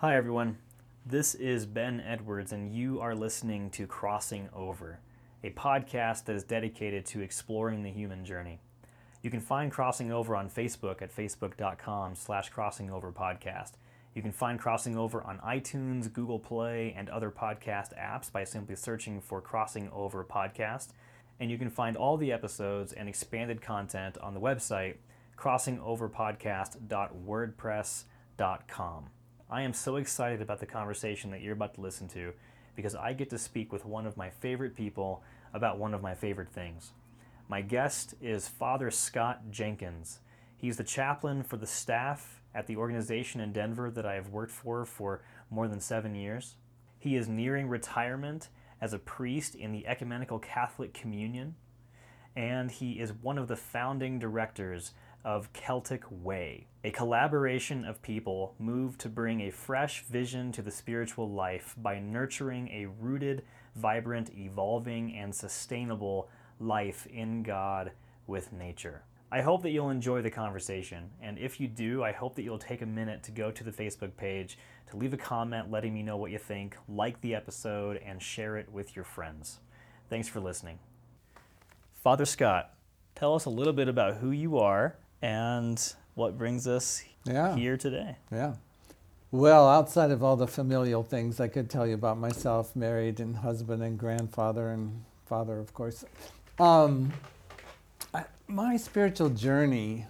Hi, everyone. This is Ben Edwards, and you are listening to Crossing Over, a podcast that is dedicated to exploring the human journey. You can find Crossing Over on Facebook at facebook.com slash crossingoverpodcast. You can find Crossing Over on iTunes, Google Play, and other podcast apps by simply searching for Crossing Over Podcast. And you can find all the episodes and expanded content on the website crossingoverpodcast.wordpress.com. I am so excited about the conversation that you're about to listen to because I get to speak with one of my favorite people about one of my favorite things. My guest is Father Scott Jenkins. He's the chaplain for the staff at the organization in Denver that I have worked for for more than seven years. He is nearing retirement as a priest in the Ecumenical Catholic Communion, and he is one of the founding directors of Celtic Way, a collaboration of people moved to bring a fresh vision to the spiritual life by nurturing a rooted, vibrant, evolving, and sustainable life in God with nature. I hope that you'll enjoy the conversation, and if you do, I hope that you'll take a minute to go to the Facebook page to leave a comment letting me know what you think, like the episode, and share it with your friends. Thanks for listening. Father Scott, tell us a little bit about who you are and what brings us Yeah. here today. Yeah. Well, outside of all the familial things I could tell you about myself, married and husband and grandfather and father, of course. Um, I, my spiritual journey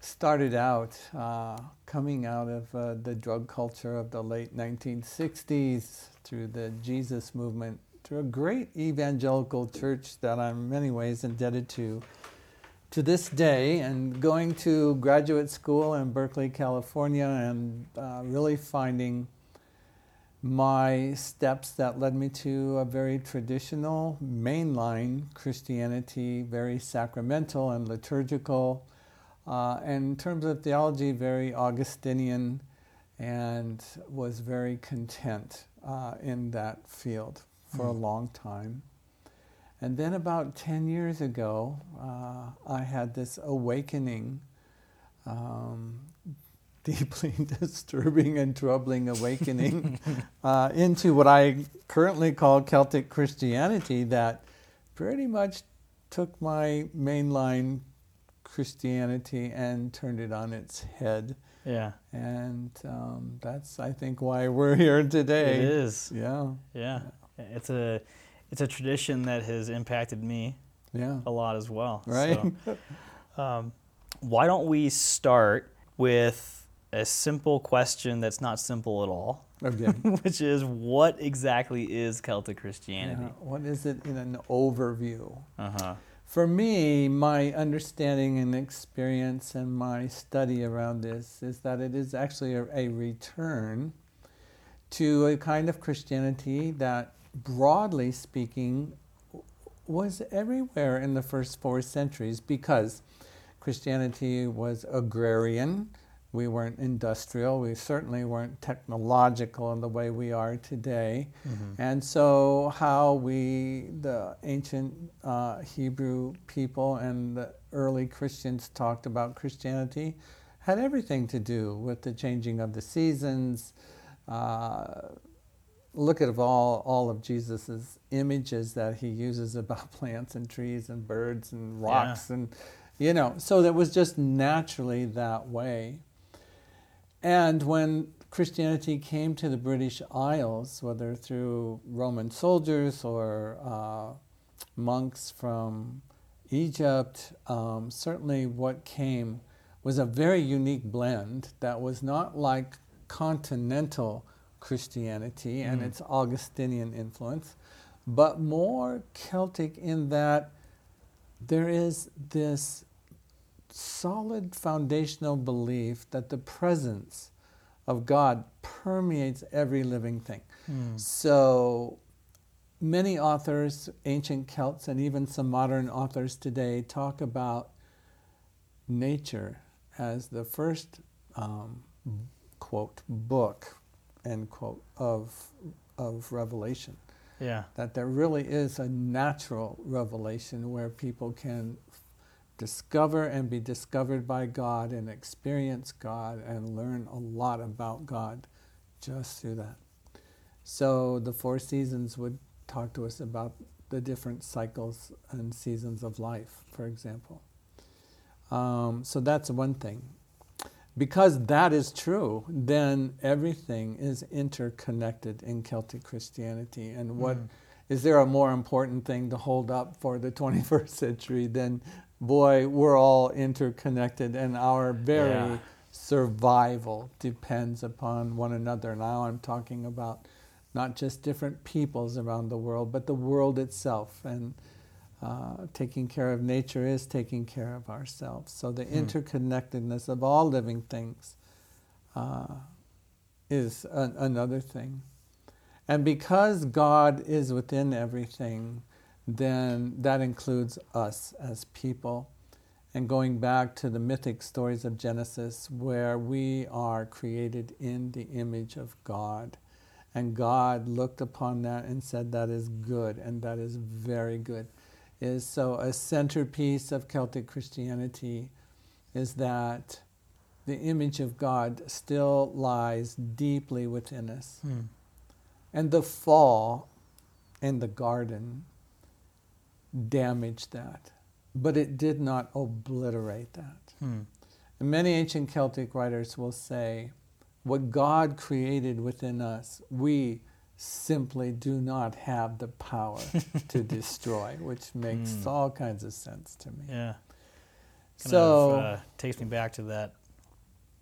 started out uh, coming out of uh, the drug culture of the late 1960s through the Jesus movement, through a great evangelical church that I'm in many ways indebted to to this day and going to graduate school in Berkeley, California, and uh, really finding my steps that led me to a very traditional mainline Christianity, very sacramental and liturgical. Uh, and in terms of theology, very Augustinian, and was very content uh, in that field for a long time. And then about 10 years ago, uh, I had this awakening, um, deeply disturbing and troubling awakening uh, into what I currently call Celtic Christianity that pretty much took my mainline Christianity and turned it on its head. Yeah, And um, that's, I think, why we're here today. it is. Yeah, Yeah, it's a it's a tradition that has impacted me yeah. a lot as well. Right? So, um, why don't we start with a simple question that's not simple at all, Okay. which is what exactly is Celtic Christianity? Yeah. What is it in an overview? Uh huh. For me, my understanding and experience and my study around this is that it is actually a, a return to a kind of Christianity that, broadly speaking, was everywhere in the first four centuries because Christianity was agrarian. We weren't industrial. We certainly weren't technological in the way we are today. And so, how we, the ancient uh, Hebrew people and the early Christians talked about Christianity had everything to do with the changing of the seasons. Uh, look at all, all of Jesus's images that he uses about plants and trees and birds and rocks and you know so that was just naturally that way. And when Christianity came to the British Isles, whether through Roman soldiers or uh, monks from Egypt, um, certainly what came was a very unique blend that was not like continental Christianity and Mm. its Augustinian influence, but more Celtic in that there is this solid foundational belief that the presence of God permeates every living thing. So many authors, ancient Celts, and even some modern authors today talk about nature as the first um, quote book end quote of of Revelation. Yeah. That there really is a natural revelation where people can discover and be discovered by God and experience God and learn a lot about God just through that. So the four seasons would talk to us about the different cycles and seasons of life, for example. Um, so that's one thing. Because that is true, then everything is interconnected in Celtic Christianity. And what mm. is there a more important thing to hold up for the 21st century than, boy, we're all interconnected and our very yeah. survival depends upon one another. Now I'm talking about not just different peoples around the world, but the world itself. And uh, taking care of nature is taking care of ourselves. So the hmm. interconnectedness of all living things uh, is an, another thing. And because God is within everything, then that includes us as people. And going back to the mythic stories of Genesis, where we are created in the image of God. And God looked upon that and said, That is good, and that is very good is so a centerpiece of Celtic Christianity is that the image of God still lies deeply within us. Hmm. And the fall in the garden damaged that, but it did not obliterate that. Hmm. And many ancient Celtic writers will say, what God created within us, we simply do not have the power to destroy, which makes mm. all kinds of sense to me. Yeah. Kind so of, uh, takes me back to that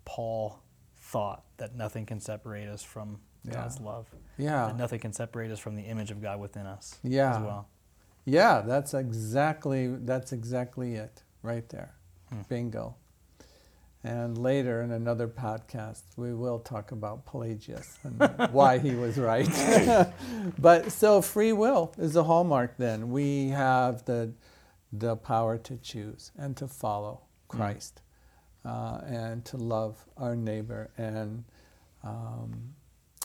Paul thought that nothing can separate us from yeah. God's love. Yeah. That nothing can separate us from the image of God within us. Yeah. As well. Yeah, that's exactly that's exactly it right there. Hmm. Bingo. And later in another podcast, we will talk about Pelagius and why he was right. but so free will is a hallmark then. We have the, the power to choose and to follow mm. Christ mm. uh, and to love our neighbor. And, um,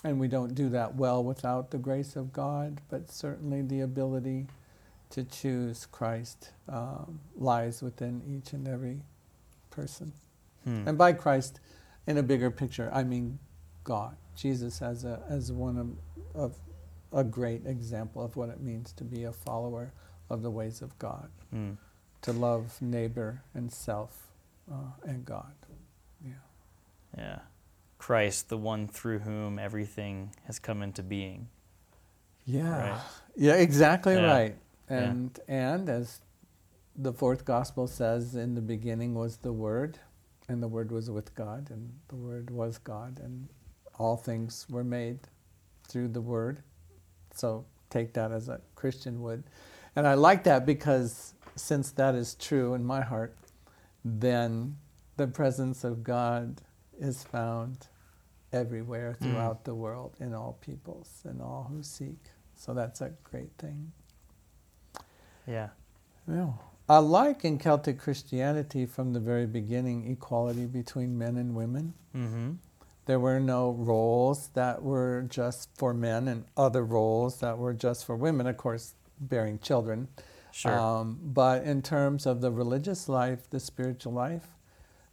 and we don't do that well without the grace of God, but certainly the ability to choose Christ um, lies within each and every person. Hmm. And by Christ, in a bigger picture, I mean God. Jesus as a as one of, of a great example of what it means to be a follower of the ways of God, hmm. to love neighbor and self uh, and God. Yeah. Yeah. Christ, the one through whom everything has come into being. Yeah. Right? Yeah, exactly yeah. right. And yeah. and as the fourth gospel says, in the beginning was the Word, and the Word was with God, and the Word was God, and all things were made through the Word. So take that as a Christian would. And I like that because since that is true in my heart, then the presence of God is found everywhere mm. throughout mm. the world in all peoples and all who seek. So that's a great thing. Yeah. Yeah. I like in Celtic Christianity from the very beginning equality between men and women. Mm-hmm. There were no roles that were just for men and other roles that were just for women, of course, bearing children. Sure. Um, but in terms of the religious life, the spiritual life,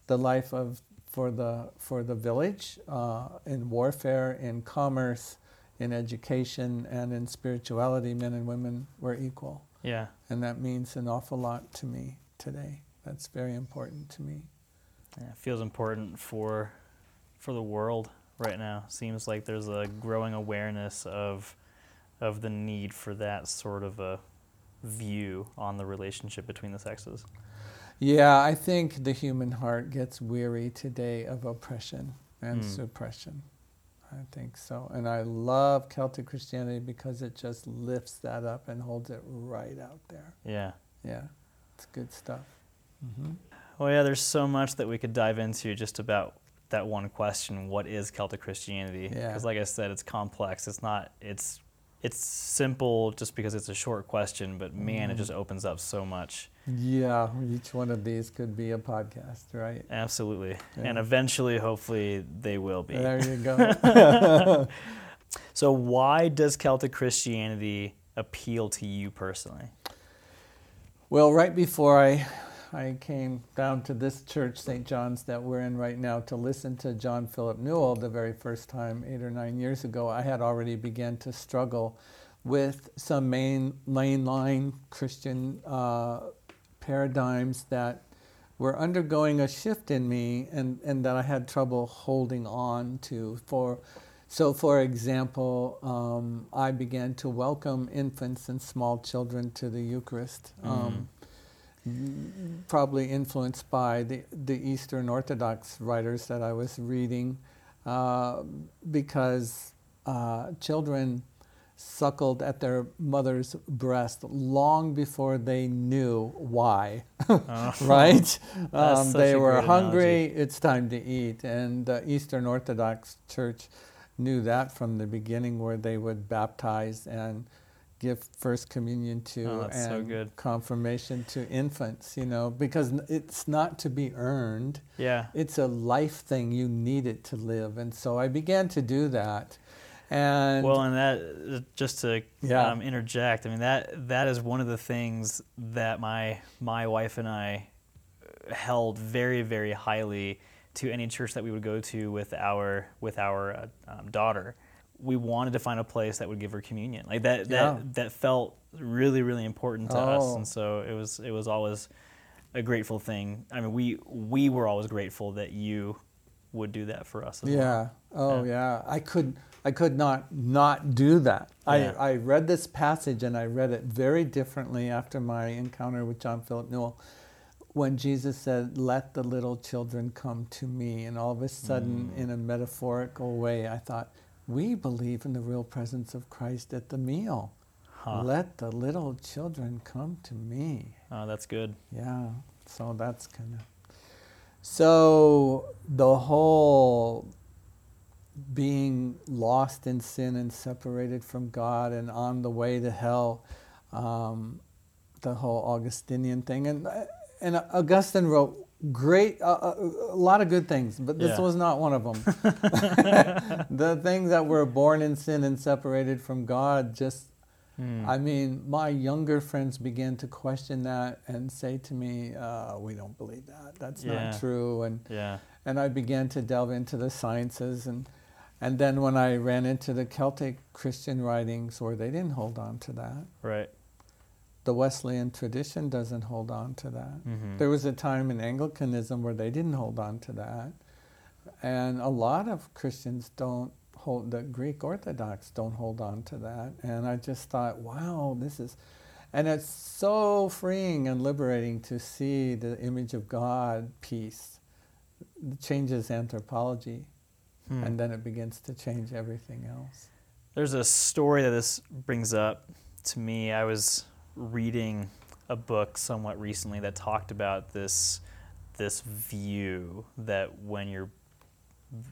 the life of for the for the village, uh, in warfare, in commerce, in education, and in spirituality, men and women were equal. Yeah. And that means an awful lot to me today. That's very important to me. Yeah, it feels important for for the world right now. Seems like there's a growing awareness of of the need for that sort of a view on the relationship between the sexes. Yeah, I think the human heart gets weary today of oppression and mm. suppression. I think so. And I love Celtic Christianity because it just lifts that up and holds it right out there. Yeah. Yeah. It's good stuff. Mm-hmm. Well, yeah, there's so much that we could dive into just about that one question what is Celtic Christianity? Because, yeah. like I said, it's complex. It's not, it's, it's simple just because it's a short question, but man, mm. it just opens up so much. Yeah, each one of these could be a podcast, right? Absolutely. Yeah. And eventually, hopefully, they will be. There you go. so, why does Celtic Christianity appeal to you personally? Well, right before I I came down to this church, St. John's, that we're in right now, to listen to John Philip Newell the very first time, eight or nine years ago, I had already begun to struggle with some main mainline Christian uh, paradigms that were undergoing a shift in me and, and that I had trouble holding on to. For, so, for example, um, I began to welcome infants and small children to the Eucharist. Um, probably influenced by the, the Eastern Orthodox writers that I was reading, uh, because uh, children suckled at their mother's breast long before they knew why. Oh. right? Um, they were hungry, it's time to eat. And the Eastern Orthodox Church knew that from the beginning, where they would baptize and give First Communion to Oh, so and good. confirmation to infants, you know, because it's not to be earned. Yeah. It's a life thing. You need it to live. And so I began to do that. And Well, and that uh, just to Yeah. um, interject, I mean that that is one of the things that my my wife and I held very very highly to any church that we would go to with our with our uh, um, daughter. We wanted to find a place that would give her communion, like that that Yeah. that felt really really important to us, Oh. and so it was it was always a grateful thing. I mean, we we were always grateful that you would do that for us. As well. Yeah. Oh, yeah. I could. I could not not do that. Yeah. I, I read this passage and I read it very differently after my encounter with John Philip Newell, when Jesus said, "Let the little children come to me," and all of a sudden, Mm. in a metaphorical way, I thought, we believe in the real presence of Christ at the meal. Huh. Let the little children come to me. Oh, that's good. Yeah, so that's kind of. So the whole being lost in sin and separated from God and on the way to hell, um, the whole Augustinian thing, and and Augustine wrote great uh, uh, a lot of good things, but this Yeah. was not one of them. the things that were born in sin and separated from God just Hmm. I mean, my younger friends began to question that and say to me, uh, "We don't believe that. That's Yeah. not true." And Yeah. and I began to delve into the sciences, and and then when I ran into the Celtic Christian writings, where they didn't hold on to that, Right. The Wesleyan tradition doesn't hold on to that. Mhm. There was a time in Anglicanism where they didn't hold on to that, and a lot of Christians don't hold. The Greek Orthodox don't hold on to that, and I just thought, wow, this is, and it's so freeing and liberating to see the image of God piece It changes anthropology, Hmm. and then it begins to change everything else. There's a story that this brings up to me. I was reading a book somewhat recently that talked about this this view that when you're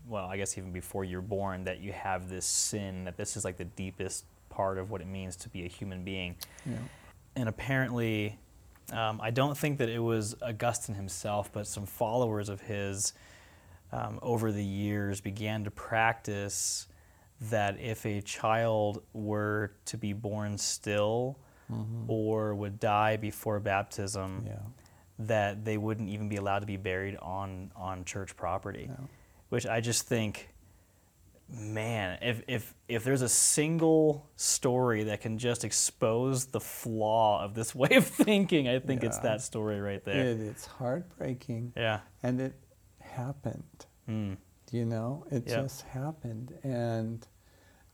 well, I guess even before you're born that you have this sin that this is like the deepest part of what it means to be a human being. Yeah. And apparently um, I don't think that it was Augustine himself, but some followers of his um, over the years began to practice that if a child were to be born still or would die before baptism, Yeah. that they wouldn't even be allowed to be buried on, on church property. Yeah. Which I just think, man, if, if, if there's a single story that can just expose the flaw of this way of thinking, I think it's that story right there. It, it's heartbreaking, yeah. and it happened. Mm. You know, it Yep. just happened. And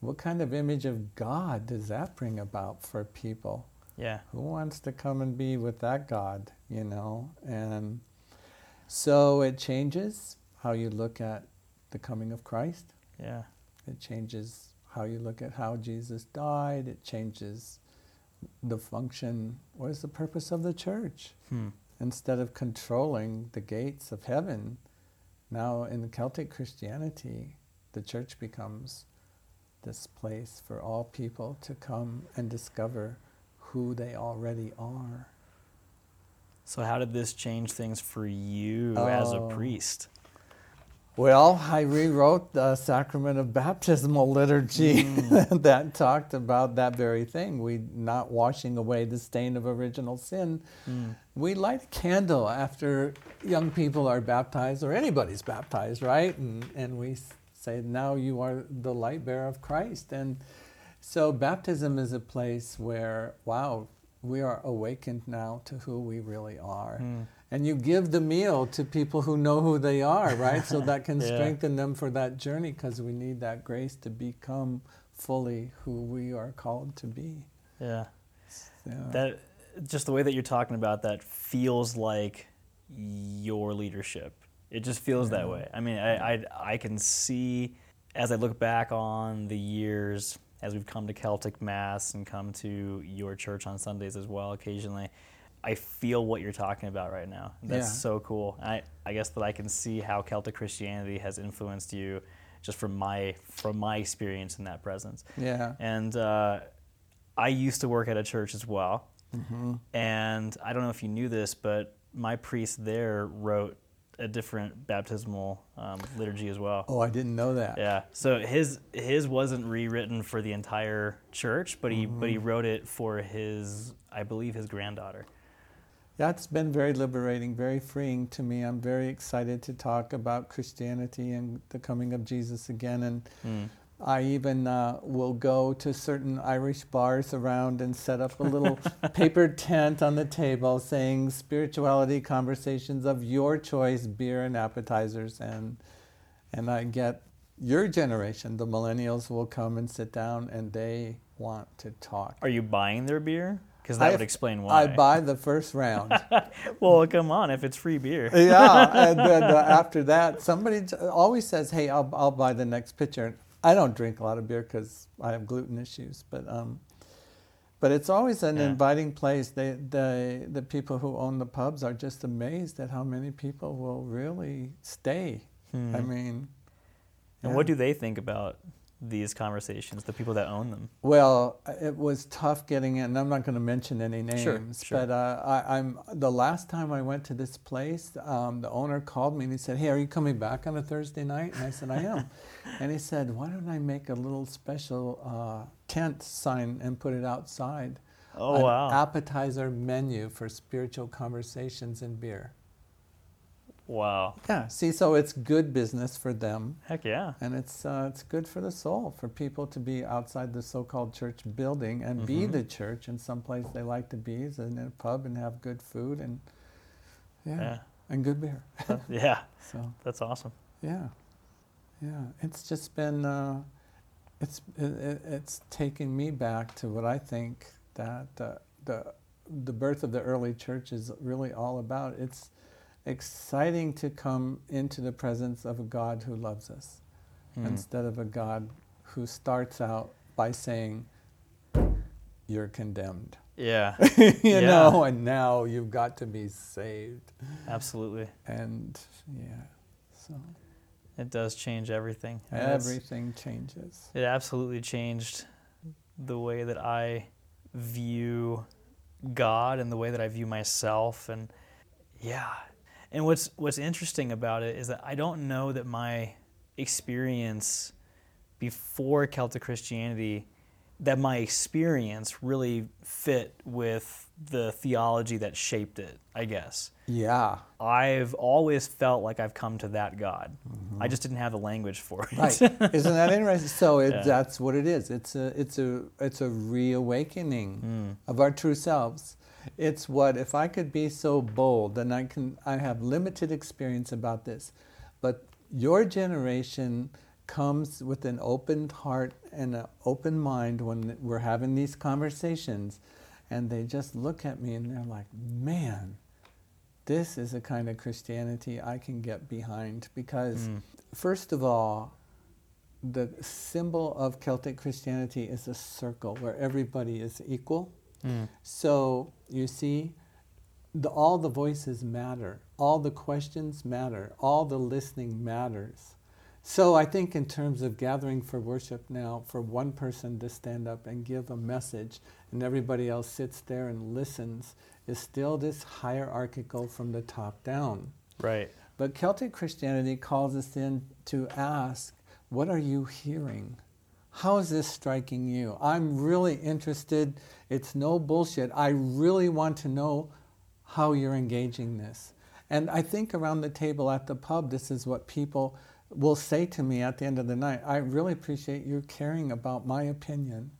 what kind of image of God does that bring about for people? Yeah. Who wants to come and be with that God, you know? And so it changes how you look at the coming of Christ. Yeah. It changes how you look at how Jesus died. It changes the function. What is the purpose of the church? Hmm. instead of controlling the gates of heaven, now in Celtic Christianity, the church becomes this place for all people to come and discover who they already are. So how did this change things for you as a Oh. priest? Well, I rewrote the sacrament of baptismal liturgy that talked about that very thing. We not washing away the stain of original sin. Mm. we light a candle after young people are baptized or anybody's baptized, right? And, and we say, now you are the light bearer of Christ. And so baptism is a place where, wow, we are awakened now to who we really are. Mm. And you give the meal to people who know who they are, right? so that can yeah. strengthen them for that journey because we need that grace to become fully who we are called to be. Yeah. yeah. That just the way that you're talking about that feels like your leadership. It just feels yeah. that way. I mean, I, I, I can see as I look back on the years as we've come to Celtic Mass and come to your church on Sundays as well occasionally. I feel what you're talking about right now. That's yeah. so cool. I, I guess that I can see how Celtic Christianity has influenced you just from my from my experience in that presence. Yeah. And uh, I used to work at a church as well, mm-hmm. and I don't know if you knew this, but my priest there wrote a different baptismal um, liturgy as well. Oh, I didn't know that. Yeah. So his his wasn't rewritten for the entire church, but he mm-hmm. but he wrote it for his I believe his granddaughter. That's been very liberating, very freeing to me. I'm very excited to talk about Christianity and the coming of Jesus again and. Mm I even uh, will go to certain Irish bars around and set up a little paper tent on the table saying spirituality conversations of your choice, beer and appetizers. And, and I get your generation, the millennials, will come and sit down and they want to talk. Are you buying their beer? Because that I, would explain why. I buy the first round. well, come on, if it's free beer. yeah, and then uh, after that, somebody always says, "Hey, I'll, I'll buy the next pitcher." I don't drink a lot of beer because I have gluten issues, but um, but it's always an yeah. inviting place. They, the the people who own the pubs are just amazed at how many people will really stay. Hmm. I mean, and yeah. what do they think about these conversations, the people that own them? Well, it was tough getting in. I'm not going to mention any names, sure, sure. but uh, I, am the last time I went to this place, um, the owner called me and he said, "Hey, are you coming back on a Thursday night?" And I said, "I am." and he said, "Why don't I make a little special uh, tent sign and put it outside?" Oh wow! Appetizer menu for spiritual conversations and beer. Wow. Yeah. See, so it's good business for them. Heck yeah. And it's uh, it's good for the soul for people to be outside the so-called church building and mm-hmm. be the church in some place they like to be, is in a pub and have good food and yeah, yeah. and good beer. yeah. So that's awesome. Yeah. Yeah. It's just been uh, it's it, it's taken me back to what I think that uh, the the birth of the early church is really all about. It's exciting to come into the presence of a God who loves us mm. instead of a God who starts out by saying, You're condemned. Yeah. you yeah. know, and now you've got to be saved. Absolutely. And yeah, so. It does change everything. Everything changes. It absolutely changed the way that I view God and the way that I view myself. And yeah, and what's what's interesting about it is that I don't know that my experience before Celtic Christianity that my experience really fit with the theology that shaped it, I guess. Yeah. I've always felt like I've come to that God. Mm-hmm. I just didn't have the language for it. Right. Isn't that interesting? So it, yeah. that's what it is. It's a it's a it's a reawakening mm. of our true selves. It's what if I could be so bold, and I can I have limited experience about this, but your generation comes with an open heart and an open mind when we're having these conversations, and they just look at me and they're like, man, this is a kind of Christianity I can get behind because, mm. first of all, the symbol of Celtic Christianity is a circle where everybody is equal. Mm. So you see, the, all the voices matter, all the questions matter, all the listening matters. So I think, in terms of gathering for worship now, for one person to stand up and give a message and everybody else sits there and listens is still this hierarchical from the top down. Right. But Celtic Christianity calls us in to ask, what are you hearing? How is this striking you? I'm really interested. It's no bullshit. I really want to know how you're engaging this. And I think around the table at the pub, this is what people will say to me at the end of the night. I really appreciate you caring about my opinion.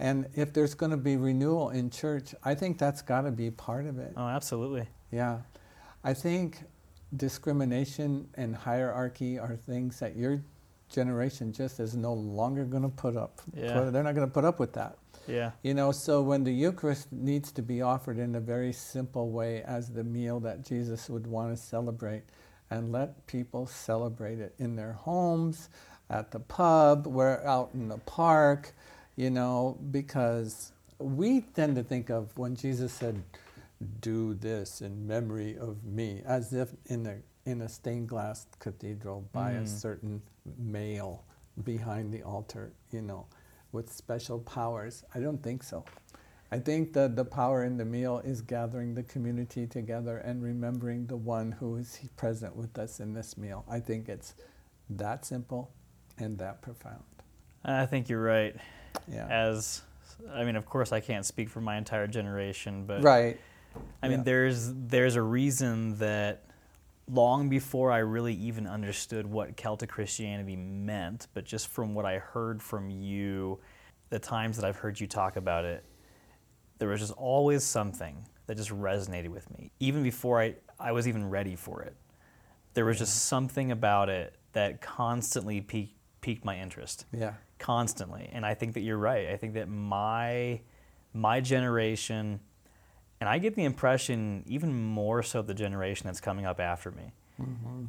And if there's going to be renewal in church, I think that's got to be part of it. Oh, absolutely. Yeah. I think discrimination and hierarchy are things that your generation just is no longer going to put up. Yeah. They're not going to put up with that. Yeah. You know, so when the Eucharist needs to be offered in a very simple way as the meal that Jesus would want to celebrate, and let people celebrate it in their homes, at the pub, we're out in the park, you know, because we tend to think of when Jesus said, do this in memory of me, as if in a, in a stained glass cathedral by a Mm. certain male behind the altar, you know, with special powers. I don't think so. I think that the power in the meal is gathering the community together and remembering the one who is present with us in this meal. I think it's that simple and that profound. I think you're right. Yeah. As I mean, of course, I can't speak for my entire generation, but right. I mean, Yeah. there's there's a reason that long before I really even understood what Celtic Christianity meant, but just from what I heard from you, the times that I've heard you talk about it, there was just always something that just resonated with me, even before I, I was even ready for it. There was just mm-hmm. something about it that constantly piqued, piqued my interest Yeah. constantly and i think that you're right i think that my my generation and i get the impression even more so the generation that's coming up after me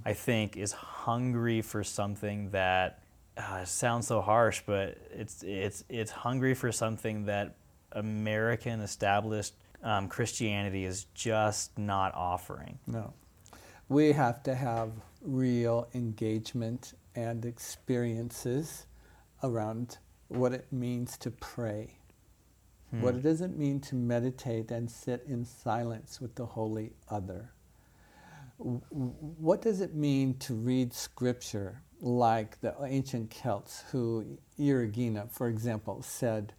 i think is hungry for something that uh, sounds so harsh but it's it's it's hungry for something that american established um, christianity is just not offering No. We have to have real engagement and experiences around what it means to pray. What Hmm. does it mean to meditate and sit in silence with the holy other? What does it mean to read scripture like the ancient Celts, who Erigena, for example, said,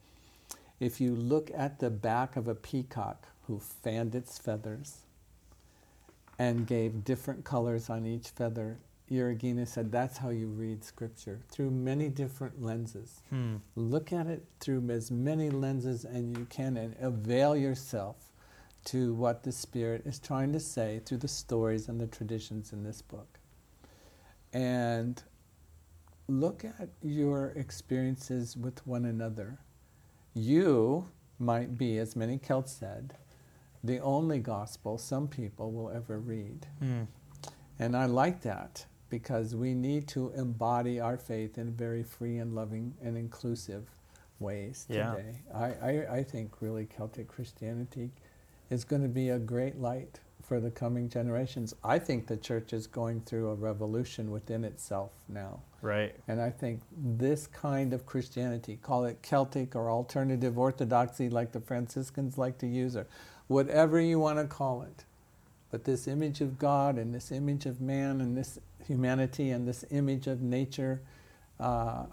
if you look at the back of a peacock who fanned its feathers and gave different colors on each feather, Erigena said that's how you read scripture, through many different lenses. Hmm. Look at it through as many lenses as you can and avail yourself to what the Spirit is trying to say through the stories and the traditions in this book. And look at your experiences with one another. You might be, as many Celts said, the only gospel some people will ever read. Hmm. And I like that because we need to embody our faith in very free and loving and inclusive ways Yeah. today. I, I, I think really Celtic Christianity is going to be a great light for the coming generations. I think the church is going through a revolution within itself now. right And I think this kind of Christianity, call it Celtic or alternative orthodoxy like the Franciscans like to use, or whatever you want to call it, but this image of God and this image of man and this humanity and this image of nature uh,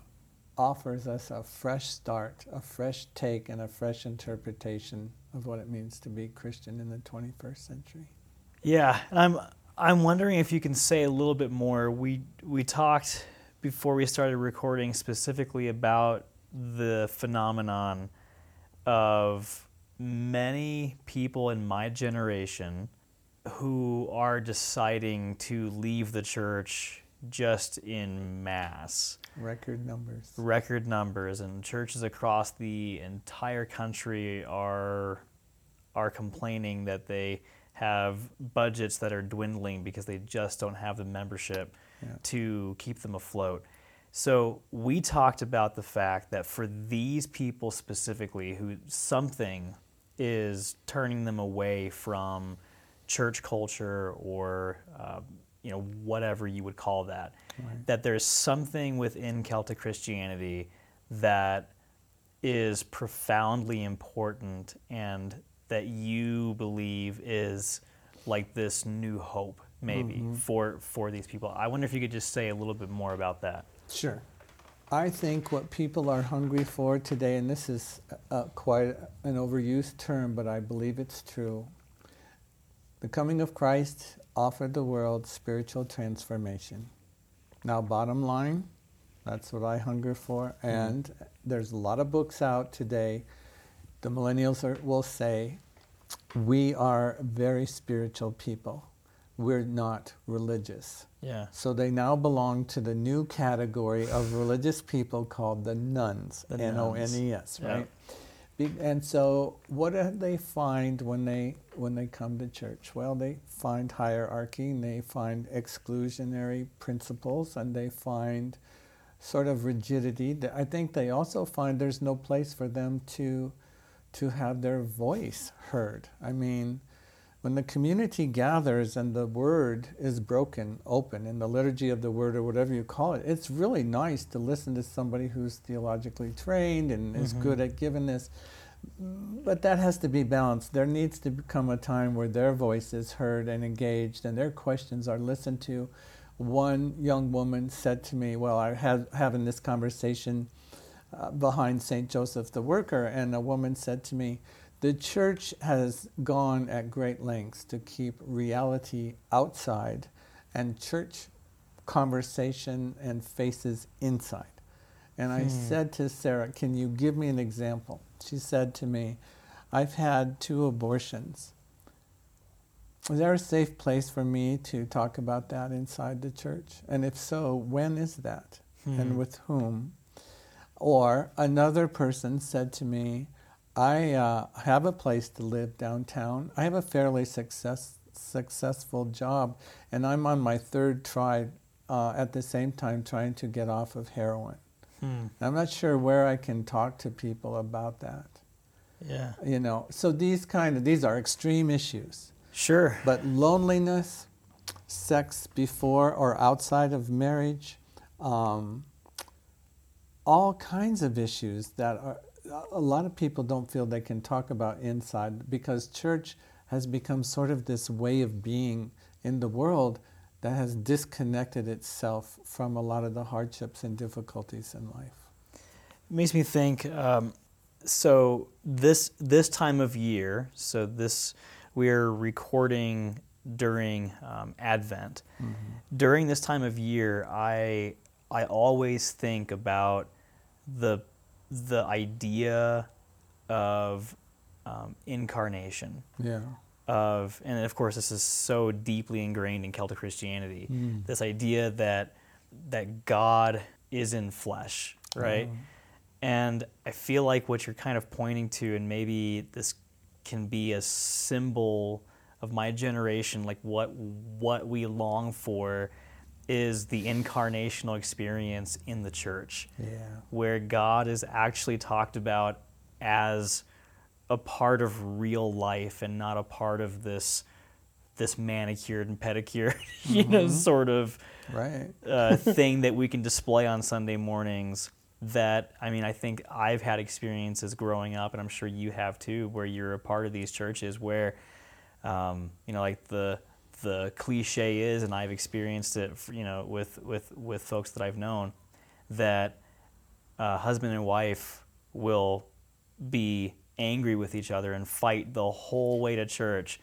offers us a fresh start, a fresh take, and a fresh interpretation of what it means to be Christian in the 21st century. Yeah, and I'm I'm wondering if you can say a little bit more. We we talked before we started recording specifically about the phenomenon of many people in my generation who are deciding to leave the church just in mass Record numbers. record numbers and churches across the entire country are are complaining that they have budgets that are dwindling because they just don't have the membership Yeah. to keep them afloat. So we talked about the fact that for these people specifically who something is turning them away from church culture or uh, you know whatever you would call that Right. that there's something within Celtic Christianity that is profoundly important and that you believe is like this new hope maybe Mhm. for for these people. I wonder if you could just say a little bit more about that. Sure. I think what people are hungry for today, and this is uh, quite an overused term, but I believe it's true, The coming of Christ offered the world spiritual transformation. Now, bottom line, that's what I hunger for. Mm-hmm. And mm-hmm. there's a lot of books out today. The millennials are, will say, we are very spiritual people. We're not religious. Yeah. So they now belong to the new category of religious people called the nones. N O N E S, right? And so, what do they find when they when they come to church? Well, they find hierarchy, and they find exclusionary principles, and they find sort of rigidity. I think they also find there's no place for them to to have their voice heard. I mean, when the community gathers and the word is broken open in the liturgy of the word or whatever you call it, it's really nice to listen to somebody who's theologically trained and mm-hmm. is good at giving this. But that has to be balanced. There needs to become a time where their voice is heard and engaged and their questions are listened to. One young woman said to me, Well, I had having this conversation uh, behind St. Joseph the Worker, and a woman said to me, the church has gone at great lengths to keep reality outside and church conversation and faces inside. And I hmm. said to Sarah, Can you give me an example? She said to me, I've had two abortions. Is there a safe place for me to talk about that inside the church? And if so, when is that? Hmm. And with whom? Or another person said to me, I uh, have a place to live downtown. I have a fairly success, successful job, and I'm on my third try uh, at the same time trying to get off of heroin. Hmm. I'm not sure where I can talk to people about that. Yeah. You know, so these kind of these are extreme issues. Sure. But loneliness, sex before or outside of marriage, um, all kinds of issues that are a lot of people don't feel they can talk about inside because church has become sort of this way of being in the world that has disconnected itself from a lot of the hardships and difficulties in life. It makes me think. Um, so this this time of year, so this we're recording during um, Advent. Mm-hmm. During this time of year, I I always think about the the idea of um, incarnation. Yeah. Of and of course this is so deeply ingrained in Celtic Christianity. Mm. This idea that that God is in flesh, right? Oh. And I feel like what you're kind of pointing to, and maybe this can be a symbol of my generation, like what what we long for is the incarnational experience in the church, yeah. where God is actually talked about as a part of real life and not a part of this this manicured and pedicured, you mm-hmm. know, sort of right. uh, thing that we can display on Sunday mornings. That I mean, I think I've had experiences growing up, and I'm sure you have too, where you're a part of these churches where, um, you know, like the the cliche is, and I've experienced it, you know, with with with folks that I've known, that husband and wife will be angry with each other and fight the whole way to church.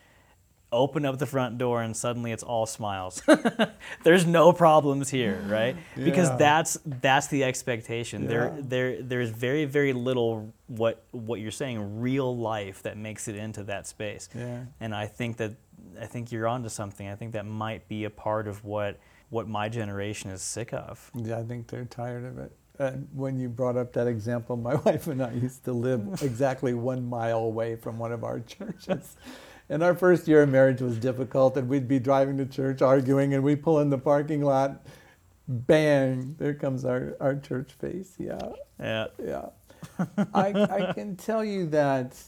Open up the front door and suddenly it's all smiles. there's no problems here, right? Yeah. Because that's that's the expectation. Yeah. There there there's very very little what what you're saying real life that makes it into that space. Yeah. And I think that I think you're onto something. I think that might be a part of what what my generation is sick of. Yeah, I think they're tired of it. And when you brought up that example, my wife and I used to live exactly one mile away from one of our churches. And our first year of marriage was difficult, and we'd be driving to church arguing, and we'd pull in the parking lot. Bang! There comes our, our church face. Yeah. Yeah. Yeah. I, I can tell you that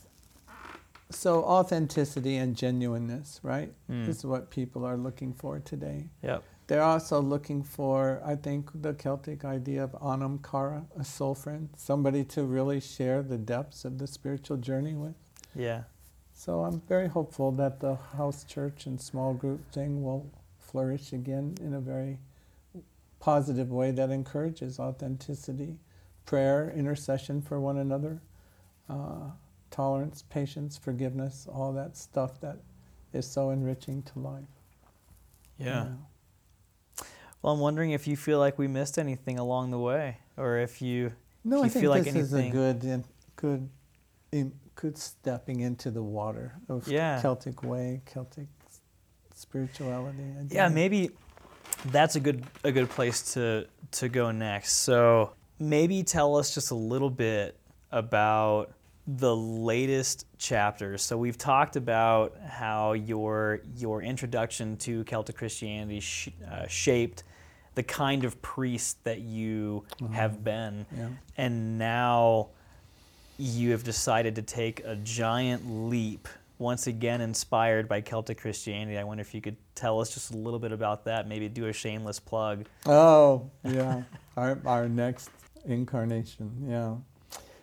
so authenticity and genuineness, right? Mm. This is what people are looking for today. Yep. They're also looking for, I think, the Celtic idea of anam cara, a soul friend, somebody to really share the depths of the spiritual journey with. Yeah. So I'm very hopeful that the house church and small group thing will flourish again in a very positive way that encourages authenticity, prayer, intercession for one another. Uh, tolerance, patience, forgiveness, all that stuff that is so enriching to life. Yeah. Well, I'm wondering if you feel like we missed anything along the way, or if you No, if I you think feel like this is a good, good, good stepping into the water of Yeah. Celtic way, Celtic spirituality. Yeah, maybe that's a good a good place to to go next. So maybe tell us just a little bit about the latest chapters. So we've talked about how your your introduction to Celtic Christianity sh- uh, shaped the kind of priest that you have been, Yeah. and now you have decided to take a giant leap once again inspired by Celtic Christianity. I wonder if you could tell us just a little bit about that, maybe do a shameless plug. Oh, yeah. our, our next incarnation, yeah.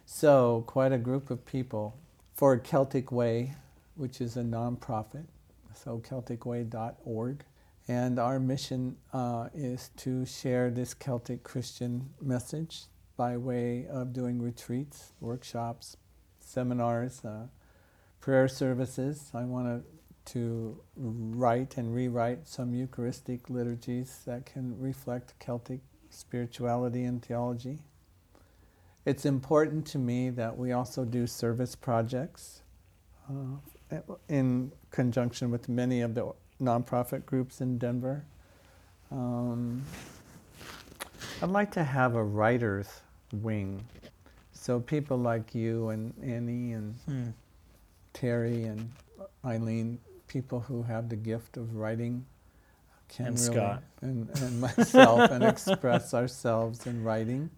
So, quite a group of people for Celtic Way, which is a nonprofit, so CelticWay.org. And our mission uh, is to share this Celtic Christian message by way of doing retreats, workshops, seminars, uh, prayer services. I want to, to write and rewrite some Eucharistic liturgies that can reflect Celtic spirituality and theology. It's important to me that we also do service projects uh, in conjunction with many of the nonprofit groups in Denver. Um, I'd like to have a writer's wing. So people like you and Annie and Hmm. Terry and Eileen, people who have the gift of writing, can And really, Scott. and, and myself, and express ourselves in writing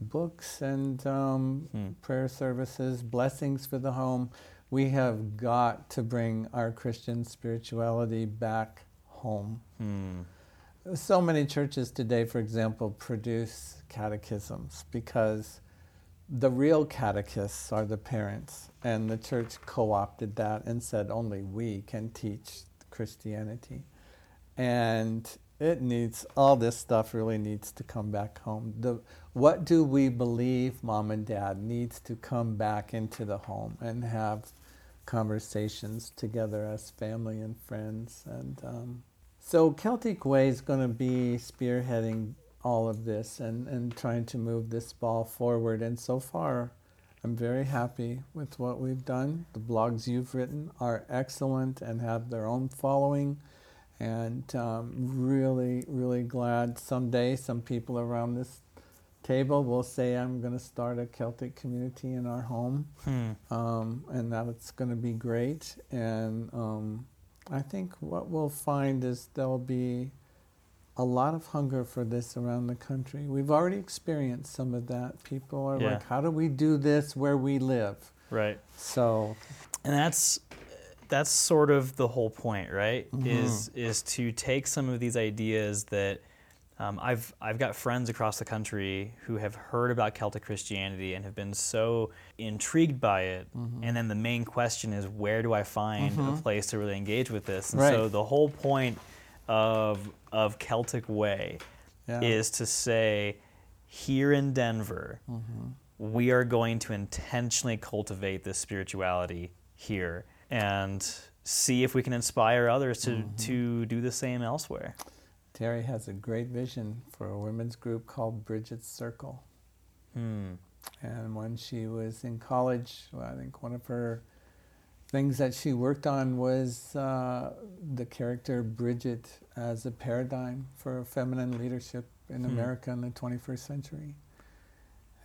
books and um, Hmm. prayer services, blessings for the home. We have got to bring our Christian spirituality back home. Hmm. So many churches today, for example, produce catechisms because the real catechists are the parents, and the church co opted that and said only we can teach Christianity. And it needs, all this stuff really needs to come back home. The, what do we believe, mom and dad, needs to come back into the home and have conversations together as family and friends. And um, so Celtic Way is going to be spearheading all of this and, and trying to move this ball forward. And so far, I'm very happy with what we've done. The blogs you've written are excellent and have their own following. And um, really, really glad someday some people around this table will say, I'm going to start a Celtic community in our home. Hmm. Um, and that it's going to be great. And um, I think what we'll find is there'll be a lot of hunger for this around the country. We've already experienced some of that. People are Yeah. like, how do we do this where we live? Right. So, and that's that's sort of the whole point right mm-hmm. is is to take some of these ideas that um, I've I've got friends across the country who have heard about Celtic Christianity and have been so intrigued by it, mm-hmm. and then the main question is where do I find a mm-hmm. place to really engage with this? And so the whole point of of Celtic Way yeah. is to say here in Denver, mm-hmm. we are going to intentionally cultivate this spirituality here and see if we can inspire others to, to do the same elsewhere. Terry has a great vision for a women's group called Bridget's Circle. Hmm. And when she was in college, well, I think one of her things that she worked on was uh, the character Bridget as a paradigm for feminine leadership in Hmm. America in the 21st century.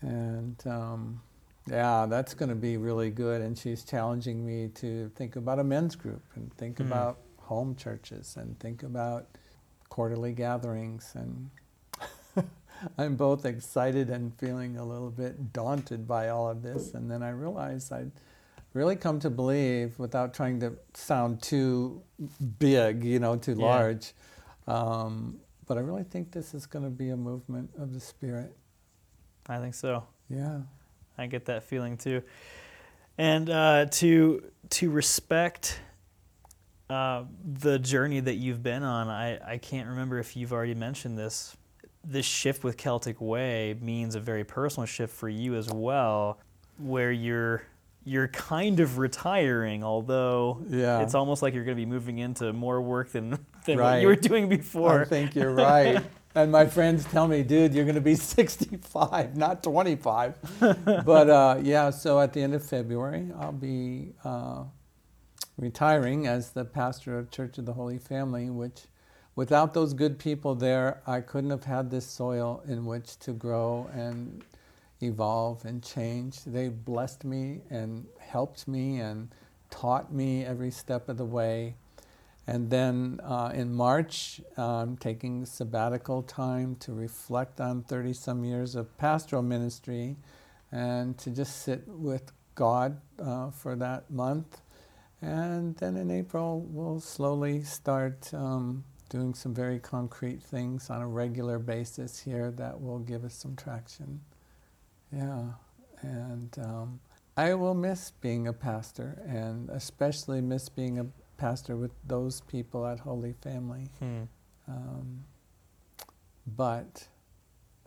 And um, yeah, that's going to be really good. And she's challenging me to think about a men's group and think Hmm. about home churches and think about quarterly gatherings and I'm both excited and feeling a little bit daunted by all of this. And then I realized I'd really come to believe, without trying to sound too big, you know, too Yeah. large, um, but I really think this is going to be a movement of the Spirit. I think so. Yeah. I get that feeling too. And uh, to to respect uh, the journey that you've been on, I, I can't remember if you've already mentioned this. This shift with Celtic Way means a very personal shift for you as well, where you're you're kind of retiring, although Yeah. it's almost like you're going to be moving into more work than, than what you were doing before. I think you're right. and my friends tell me, dude, you're going to be 65, not 25. but uh, yeah, so at the end of February, I'll be uh, retiring as the pastor of Church of the Holy Family, which without those good people there, I couldn't have had this soil in which to grow and evolve and change. They blessed me and helped me and taught me every step of the way. And then uh, in March, I'm taking sabbatical time to reflect on 30 some years of pastoral ministry and to just sit with God uh, for that month. And then in April, we'll slowly start um, doing some very concrete things on a regular basis here that will give us some traction. Yeah. And um, I will miss being a pastor and especially miss being a pastor with those people at Holy Family. Hmm. Um, but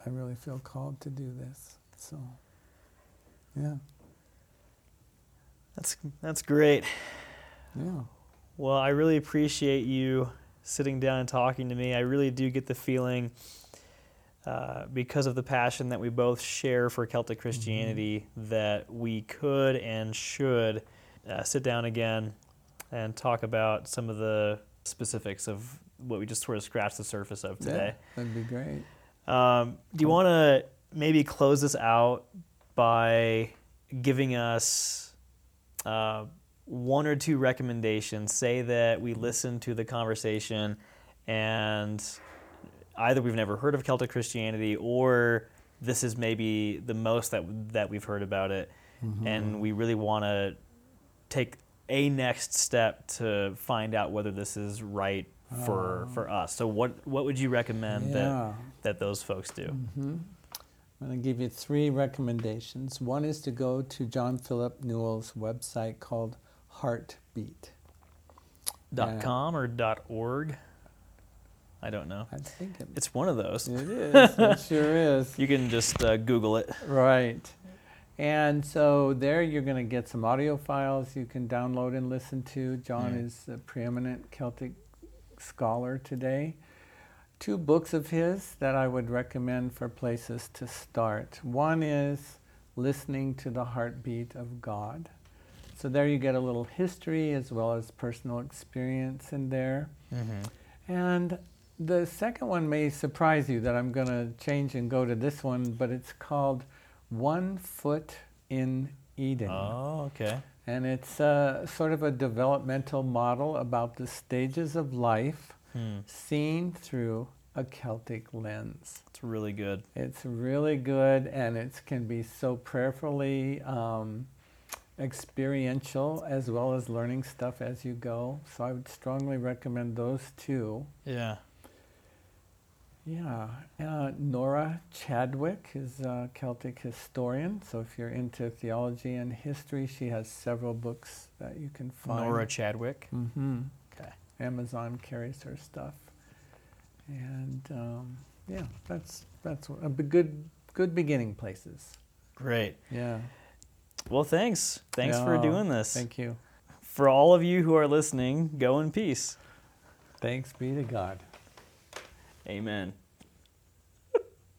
I really feel called to do this. So, yeah, That's that's great. Yeah. Well, I really appreciate you sitting down and talking to me. I really do get the feeling, uh, because of the passion that we both share for Celtic Christianity, that we could and should uh, sit down again and talk about some of the specifics of what we just sort of scratched the surface of today. Yeah, that'd be great. Um, do you want to maybe close this out by giving us uh, one or two recommendations? Say that we listen to the conversation and either we've never heard of Celtic Christianity or this is maybe the most that that we've heard about it, and we really want to take a next step to find out whether this is right for for us. So what what would you recommend that Yeah. that those folks do? hmm I'm going to give you three recommendations. One is to go to John Philip Newell's website called Heartbeat. Dot Yeah. com or dot org? I don't know. I think it, It's one of those. it is. it sure is. You can just uh, Google it. Right. And so there you're going to get some audio files you can download and listen to. John Mm. is a preeminent Celtic scholar today. Two books of his that I would recommend for places to start. One is Listening to the Heartbeat of God. So there you get a little history as well as personal experience in there. Mm-hmm. And the second one may surprise you that I'm going to change and go to this one, but it's called One Foot in Eden. Oh, okay. And it's uh, sort of a developmental model about the stages of life Hmm. seen through a Celtic lens. It's really good. It's really good and it can be so prayerfully um, experiential as well as learning stuff as you go. So I would strongly recommend those two. Yeah. Yeah, uh, Nora Chadwick is a Celtic historian. So if you're into theology and history, she has several books that you can find. Nora Chadwick. hmm Okay. Amazon carries her stuff, and um, yeah, that's that's a b- good good beginning places. Great. Yeah. Well, thanks. Thanks for doing this. Thank you. For all of you who are listening, go in peace. Thanks be to God. Amen.